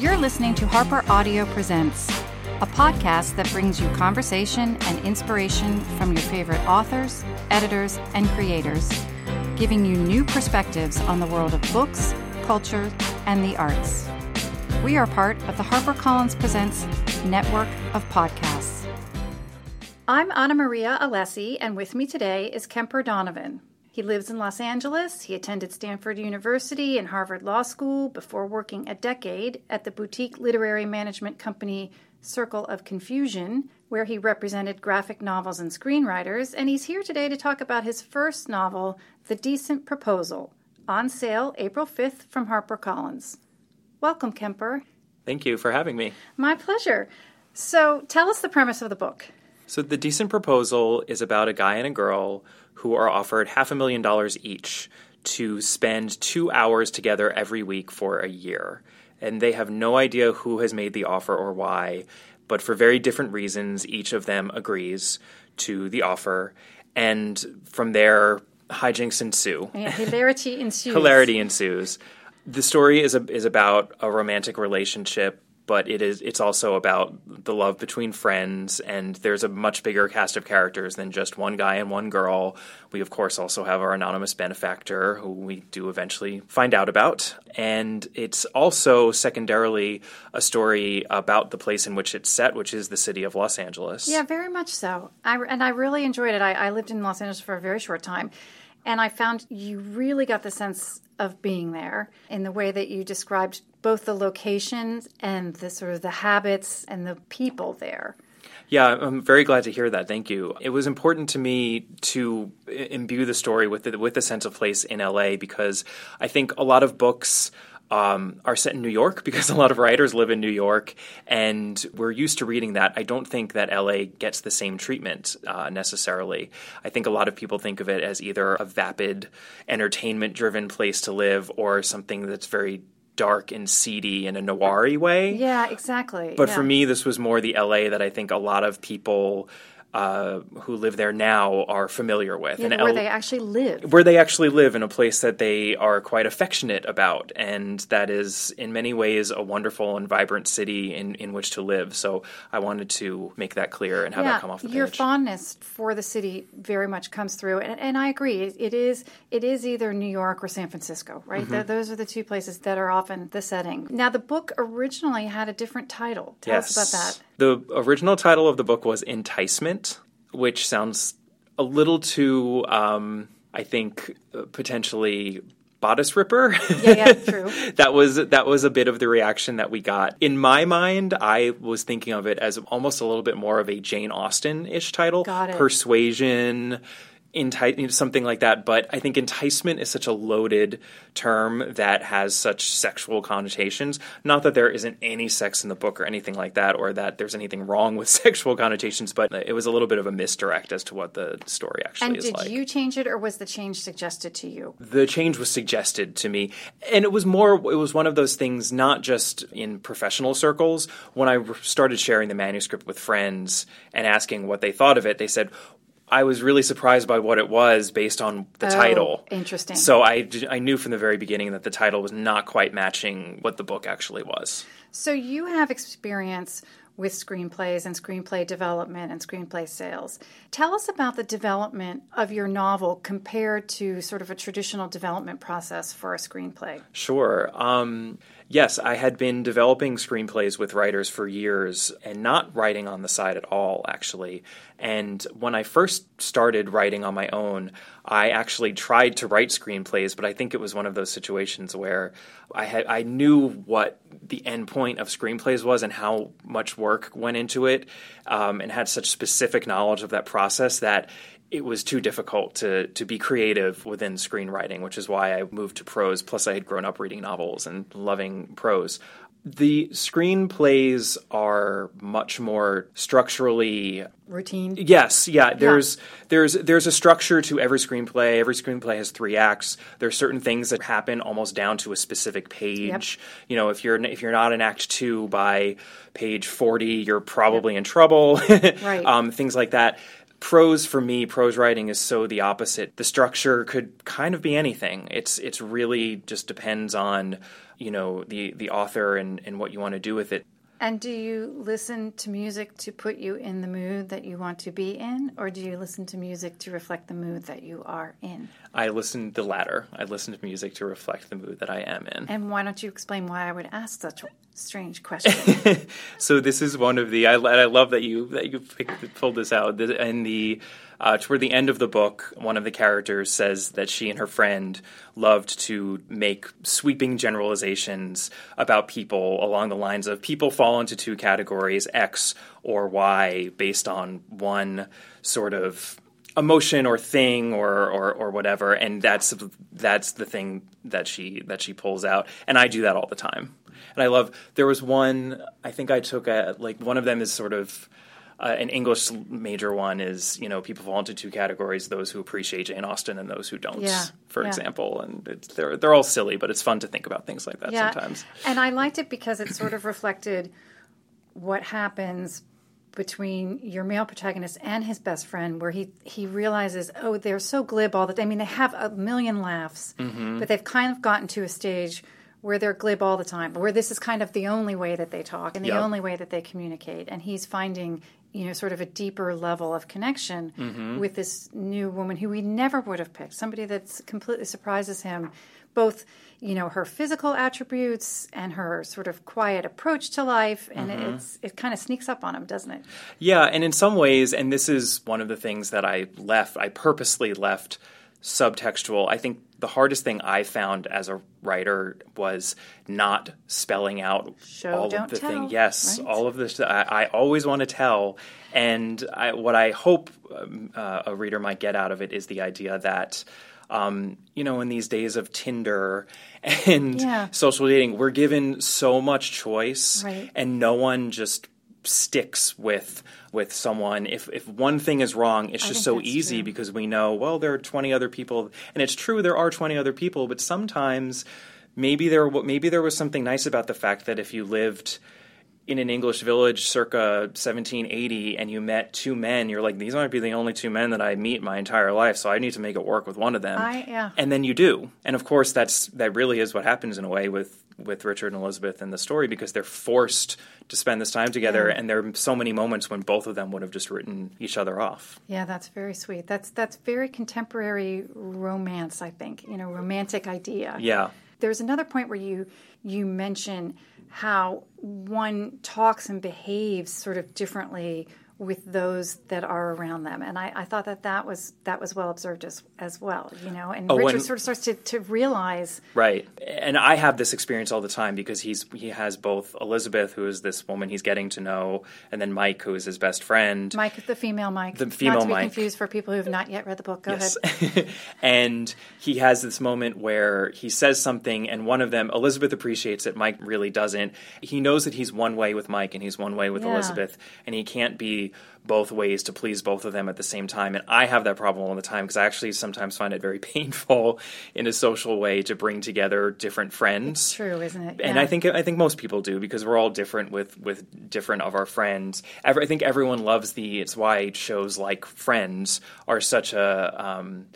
You're listening to Harper Audio Presents, a podcast that brings you conversation and inspiration from your favorite authors, editors, and creators, giving you new perspectives on the world of books, culture, and the arts. We are part of the HarperCollins Presents network of podcasts. I'm Ana Maria Allessi, and with me today is Kemper Donovan. He lives in Los Angeles. He attended Stanford University and Harvard Law School before working a decade at the boutique literary management company Circle of Confusion, where he represented graphic novels and screenwriters. And he's here today to talk about his first novel, The Decent Proposal, on sale April 5th from HarperCollins. Welcome, Kemper. Thank you for having me. My pleasure. So, tell us the premise of the book. So, The Decent Proposal is about a guy and a girl who are offered half a million dollars each to spend two hours together every week for a year. And they have no idea who has made the offer or why, but for very different reasons, each of them agrees to the offer. And from there, hijinks ensue. Yeah, hilarity ensues. hilarity ensues. The story is a, is about a romantic relationship but it is it's also about the love between friends and there's a much bigger cast of characters than just one guy and one girl. We of course also have our anonymous benefactor who we do eventually find out about. And it's also secondarily a story about the place in which it's set which is the city of los angeles. Yeah very much so. I, and i really enjoyed it. I, I lived in los angeles for a very short time and i found you really got the sense of being there in the way that you described both the locations and the sort of the habits and the people there. Yeah, I'm very glad to hear that. Thank you. It was important to me to imbue the story with the, with a sense of place in LA because I think a lot of books um, are set in New York because a lot of writers live in New York, and we're used to reading that. I don't think that LA gets the same treatment uh, necessarily. I think a lot of people think of it as either a vapid, entertainment driven place to live or something that's very dark and seedy in a noir way. Yeah, exactly. But yeah. for me, this was more the LA that I think a lot of people uh, who live there now are familiar with. Yeah, and where L- they actually live. Where they actually live in a place that they are quite affectionate about. And that is, in many ways, a wonderful and vibrant city in, in which to live. So I wanted to make that clear and have yeah, that come off the your page. Your fondness for the city very much comes through. And, and I agree. It is, it is either New York or San Francisco, right? Mm-hmm. The, those are the two places that are often the setting. Now, the book originally had a different title. Tell yes. us about that. The original title of the book was Enticement, which sounds a little too, um, I think, uh, potentially bodice ripper. Yeah, yeah, true. that was that was a bit of the reaction that we got. In my mind, I was thinking of it as almost a little bit more of a Jane Austen ish title. Got it. Persuasion, entice something like that but i think enticement is such a loaded term that has such sexual connotations. Not that there isn't any sex in the book or anything like that or that there's anything wrong with sexual connotations but it was a little bit of a misdirect as to what the story actually is. and is did like. you change it or was the change suggested to you? The change was suggested to me. And it was more it was one of those things not just in professional circles. When i started sharing the manuscript with friends and asking what they thought of it they said I was really surprised by what it was based on the oh, title. Interesting. So I, I knew from the very beginning that the title was not quite matching what the book actually was. So you have experience with screenplays and screenplay development and screenplay sales. Tell us about the development of your novel compared to sort of a traditional development process for a screenplay. Sure. Um, yes, I had been developing screenplays with writers for years and not writing on the side at all, actually. And when I first started writing on my own, I actually tried to write screenplays, but I think it was one of those situations where I had I knew what the end point of screenplays was and how much work went into it, um, and had such specific knowledge of that process that it was too difficult to to be creative within screenwriting, which is why I moved to prose. Plus, I had grown up reading novels and loving prose. The screenplays are much more structurally routine. Yes, yeah. There's yeah. there's there's a structure to every screenplay. Every screenplay has three acts. There are certain things that happen almost down to a specific page. Yep. You know, if you're if you're not in Act Two by page forty, you're probably yep. in trouble. right. Um, things like that prose for me, prose writing is so the opposite. The structure could kind of be anything. It's it's really just depends on you know the the author and and what you want to do with it. And do you listen to music to put you in the mood that you want to be in, or do you listen to music to reflect the mood that you are in? I listen the latter. I listen to music to reflect the mood that I am in. And why don't you explain why I would ask such a strange question? so this is one of the. I, I love that you that you picked, pulled this out. And the uh, toward the end of the book, one of the characters says that she and her friend loved to make sweeping generalizations about people along the lines of people fall into two categories, X or Y, based on one sort of emotion or thing or, or or whatever and that's that's the thing that she that she pulls out and I do that all the time and I love there was one I think I took a like one of them is sort of uh, an English major one is you know people fall into two categories: those who appreciate Jane Austen and those who don't, yeah, for yeah. example. And they're they're all silly, but it's fun to think about things like that yeah. sometimes. And I liked it because it sort of reflected what happens between your male protagonist and his best friend, where he he realizes, oh, they're so glib all the time. I mean, they have a million laughs, mm-hmm. but they've kind of gotten to a stage where they're glib all the time, where this is kind of the only way that they talk and the Yep. only way that they communicate. And he's finding, you know, sort of a deeper level of connection Mm-hmm. with this new woman who he never would have picked, somebody that completely surprises him, both, you know, her physical attributes and her sort of quiet approach to life. And Mm-hmm. it's it kind of sneaks up on him, doesn't it? Yeah, and in some ways, and this is one of the things that I left, I purposely left subtextual. I think the hardest thing I found as a writer was not spelling out Show, all of the tell, thing. Yes, right? all of this. I, I always want to tell, and I, what I hope um, uh, a reader might get out of it is the idea that. Um, you know, in these days of Tinder and Yeah. social dating, we're given so much choice, Right. and no one just sticks with with someone if if one thing is wrong it's I just so easy true. because we know well there are 20 other people and it's true there are 20 other people but sometimes maybe there maybe there was something nice about the fact that if you lived in an English village circa 1780 and you met two men you're like these might be the only two men that I meet my entire life so I need to make it work with one of them I- yeah. and then you do and of course that's that really is what happens in a way with with Richard and Elizabeth in the story because they're forced to spend this time together Yeah. and there are so many moments when both of them would have just written each other off Yeah, that's very sweet. That's that's very contemporary romance, I think. You know, romantic idea. yeah There's another point where you you mention how one talks and behaves sort of differently with those that are around them, and I, I thought that that was that was well observed as as well. You know, and Oh, Richard and- sort of starts to, to realize Right. And I have this experience all the time because he's he has both Elizabeth, who is this woman he's getting to know, and then Mike, who is his best friend. Mike, the female Mike, The female not to be Mike. confused for people who have not yet read the book. Go Yes. ahead. and he has this moment where he says something, and one of them, Elizabeth appreciates it, Mike really doesn't. He knows that he's one way with Mike and he's one way with Yeah. Elizabeth, and he can't be both ways to please both of them at the same time. And I have that problem all the time because I actually sometimes find it very painful in a social way to bring together different friends. True, isn't it? And I think I think most people do because we're all different with with different of our friends. Every, I think everyone loves the. It's why shows like Friends are such a. Um,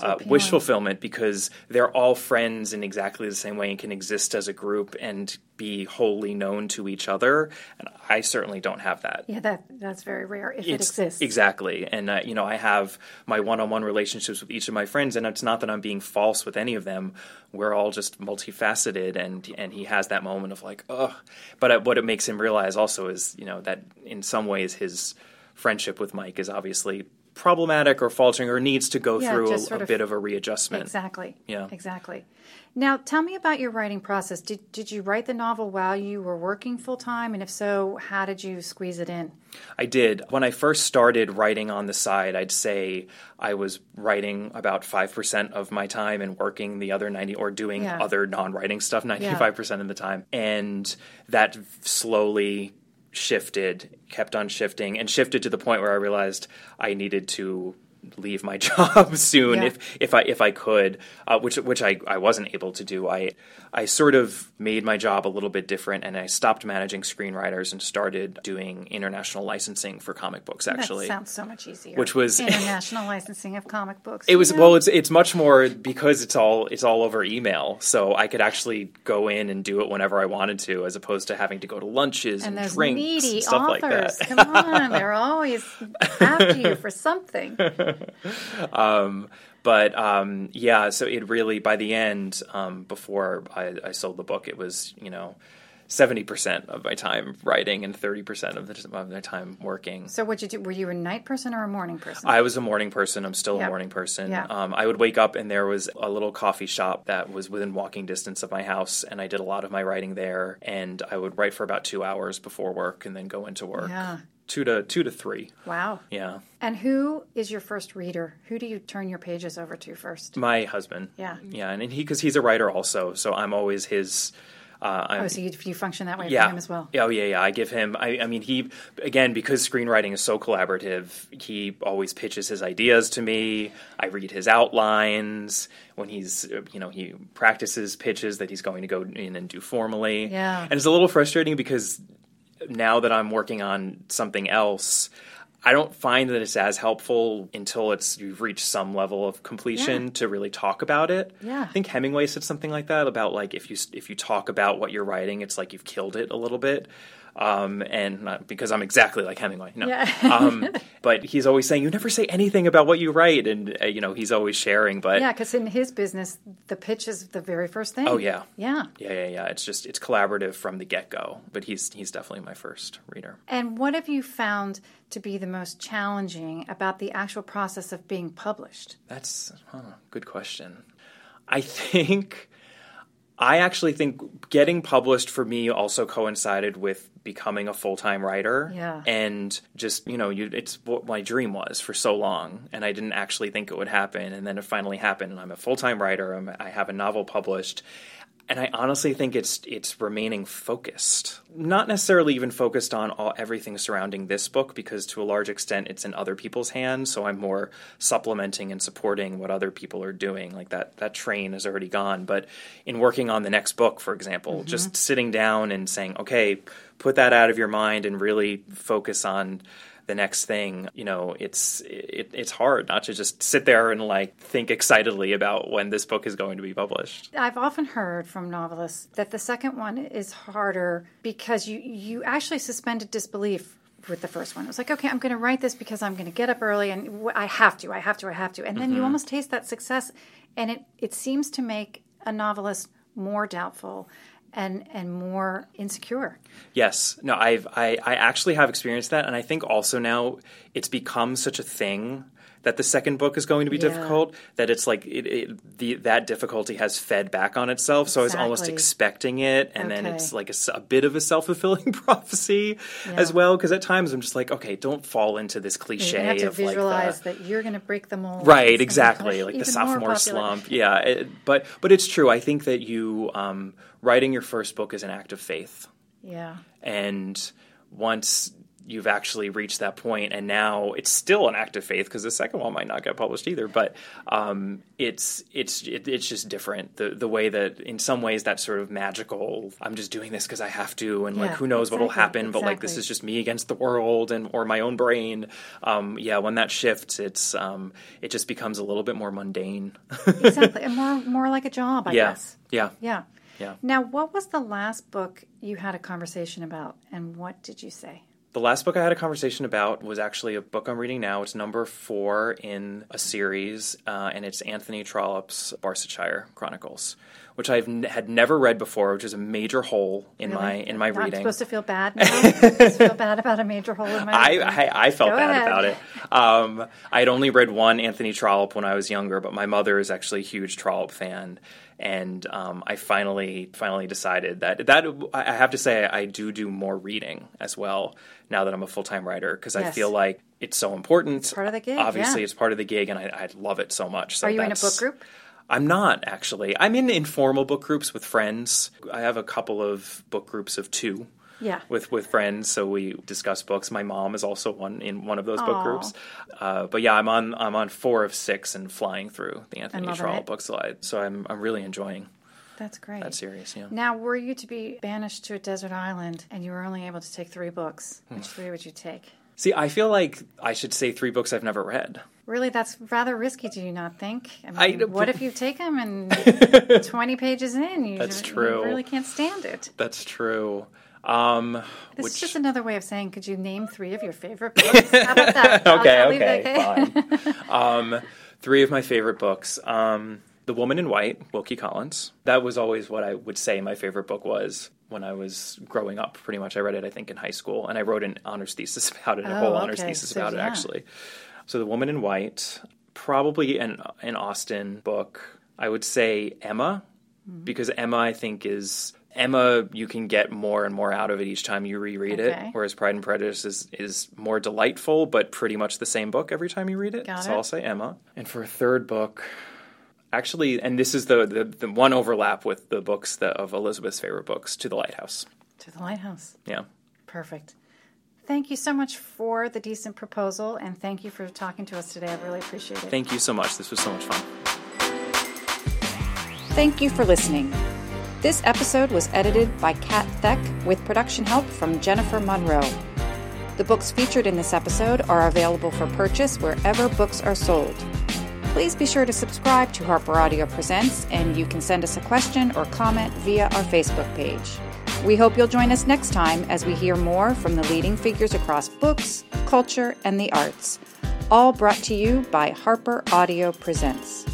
uh, wish fulfillment because they're all friends in exactly the same way and can exist as a group and be wholly known to each other. And I certainly don't have that. Yeah, that that's very rare if it exists. exactly. And uh, you know i have my one-on-one relationships with each of my friends and it's not that i'm being false with any of them. We're all just multifaceted and and he has that moment of like oh but uh, what it makes him realize also is you know that in some ways his friendship with mike is obviously problematic or faltering or needs to go Yeah, through a, a of- bit of a readjustment Exactly. Yeah. Exactly. Now, tell me about your writing process. Did did you write the novel while you were working full time, and if so, how did you squeeze it in? I did. When I first started writing on the side, I'd say I was writing about 5% of my time and working the other 90 or doing Yeah. other non-writing stuff 95% of the time. And that slowly shifted, kept on shifting and shifted to the point where I realized I needed to leave my job soon Yeah. if if I if I could, uh, which which I, I wasn't able to do. I I sort of made my job a little bit different, and I stopped managing screenwriters and started doing international licensing for comic books. Actually, that sounds so much easier. Which was- international licensing of comic books. it was know? well. It's it's much more because it's all it's all over email, so I could actually go in and do it whenever I wanted to, as opposed to having to go to lunches and, and drinks needy and stuff authors. like that. Come on, they're always after you for something. but um, yeah, so it really by the end, um, before I, I sold the book, it was you know seventy percent of my time writing and thirty percent of the of my time working. So, what'd you do? Were you a night person or a morning person? I was a morning person. I'm still Yeah. a morning person. Yeah. Um, I would wake up and there was a little coffee shop that was within walking distance of my house, and I did a lot of my writing there. And I would write for about two hours before work, and then go into work. Yeah. Two to two to three. wow. Yeah. And who is your first reader? Who do you turn your pages over to first? My husband. Yeah. Yeah, and, he because he's a writer also, so I'm always his. Uh, I'm, Oh, so you, you function that way yeah. for him as well. Oh yeah, yeah. I give him. I, I mean, he again because screenwriting is so collaborative. He always pitches his ideas to me. I read his outlines when he's, you know, he practices pitches that he's going to go in and do formally. Yeah. and it's a little frustrating because now that I'm working on something else. I don't find that it's as helpful until it's you've reached some level of completion Yeah. to really talk about it. Yeah. I think Hemingway said something like that about like if you if you talk about what you're writing, it's like you've killed it a little bit. Um, and not because I'm exactly like Hemingway, no. Yeah. um, but he's always saying you never say anything about what you write, and uh, you know he's always sharing. But Yeah, because in his business, the pitch is the very first thing. oh yeah, Yeah. yeah, yeah, yeah. It's just it's collaborative from the get go. But he's he's definitely my first reader. And what have you found to be the most challenging about the actual process of being published? That's huh, good question. I think I actually think getting published for me also coincided with becoming a full-time writer Yeah. and just you know you it's what my dream was for so long and I didn't actually think it would happen and then it finally happened and I'm a full-time writer I'm, I have a novel published and I honestly think it's it's remaining focused, not necessarily even focused on all everything surrounding this book, because to a large extent it's in other people's hands. So I'm more supplementing and supporting what other people are doing. Like that that train is already gone. But in working on the next book, for example, mm-hmm. just sitting down and saying, okay, put that out of your mind and really focus on the next thing you know it's it, it's hard not to just sit there and like think excitedly about when this book is going to be published. I've often heard from novelists that the second one is harder because you you actually suspended disbelief with the first one. It was like, okay, I'm going to write this because I'm going to get up early and w- I have to, I have to, I have to, and then you mm-hmm. almost taste that success, and it it seems to make a novelist more doubtful and and more insecure. Yes, no, I've I, I actually have experienced that, and I think also now it's become such a thing that the second book is going to be Yeah. difficult that it's like it, it, the that difficulty has fed back on itself. So I was almost expecting it, and then it's like a bit of a self fulfilling prophecy as well. Because at times I'm just like, okay, don't fall into this cliche going to have to of like visualize the, that you're going to break the mold. It's right exactly like the sophomore slump yeah it, but but it's true i think that you um, writing your first book is an act of faith Yeah. and once you've actually reached that point and now it's still an act of faith because the second one might not get published either but um, it's it's it, it's just different the the way that in some ways that sort of magical i'm just doing this because i have to and like who knows what'll exactly, happen but like this is just me against the world and or my own brain um, yeah when that shifts it's um, it just becomes a little bit more mundane exactly, and more more like a job, I yeah guess. yeah Yeah. Yeah. Now, what was the last book you had a conversation about, and what did you say? The last book I had a conversation about was actually a book I'm reading now. It's number four in a series, uh, and it's Anthony Trollope's Barsetshire Chronicles, which I had never read before, which is a major hole in my in my I'm reading. supposed to feel bad now. I'm supposed to feel bad about a major hole in my. I, reading? I, I felt Go bad ahead. about it. Um, I had only read one Anthony Trollope when I was younger, but my mother is actually a huge Trollope fan, and um, I finally finally decided that that I have to say I do do more reading as well now that I'm a full time writer because I feel like it's so important. part of the gig, Obviously, yeah. it's part of the gig, and I, I love it so much. So Are you in a book group? I'm not actually. I'm in informal book groups with friends. I have a couple of book groups of two. Yeah. with with friends, so we discuss books. My mom is also one in one of those book groups. Uh, but yeah, I'm on I'm on four of six and flying through the Anthony it. book slide. So I'm I'm really enjoying That's great. that series. Yeah. Now, were you to be banished to a desert island and you were only able to take three books, Hmm. which three would you take? See, I feel like I should say three books I've never read. Really, that's rather risky, do you not think? I mean, I- what if you take them and 20 pages in, you, That's you true. really can't stand it? That's true. Um, This which is just another way of saying, could you name three of your favorite books? How about that? Okay, okay, fine. um, three of my favorite books. Um, the Woman in White, Wilkie Collins. That was always what I would say my favorite book was when I was growing up. Pretty much, I read it I think in high school, and I wrote an honors thesis about it, a Oh, whole honors thesis so about it actually. So, The Woman in White, probably an an Austen book. I would say Emma, Mm-hmm. because Emma I think is. Emma, you can get more and more out of it each time you reread Okay. it, whereas Pride and Prejudice is, is more delightful, but pretty much the same book every time you read it. Got so it. I'll say Emma. And for a third book, actually, and this is the, the, the one overlap with the books that, of Elizabeth's favorite books, To the Lighthouse. To the lighthouse. Yeah. Perfect. Thank you so much for the decent proposal, and thank you for talking to us today. I really appreciate it. Thank you so much. This was so much fun. Thank you for listening. This episode was edited by Kat Theck with production help from Jennifer Monroe. The books featured in this episode are available for purchase wherever books are sold. Please be sure to subscribe to Harper Audio Presents, and you can send us a question or comment via our Facebook page. We hope you'll join us next time as we hear more from the leading figures across books, culture, and the arts, all brought to you by Harper Audio Presents.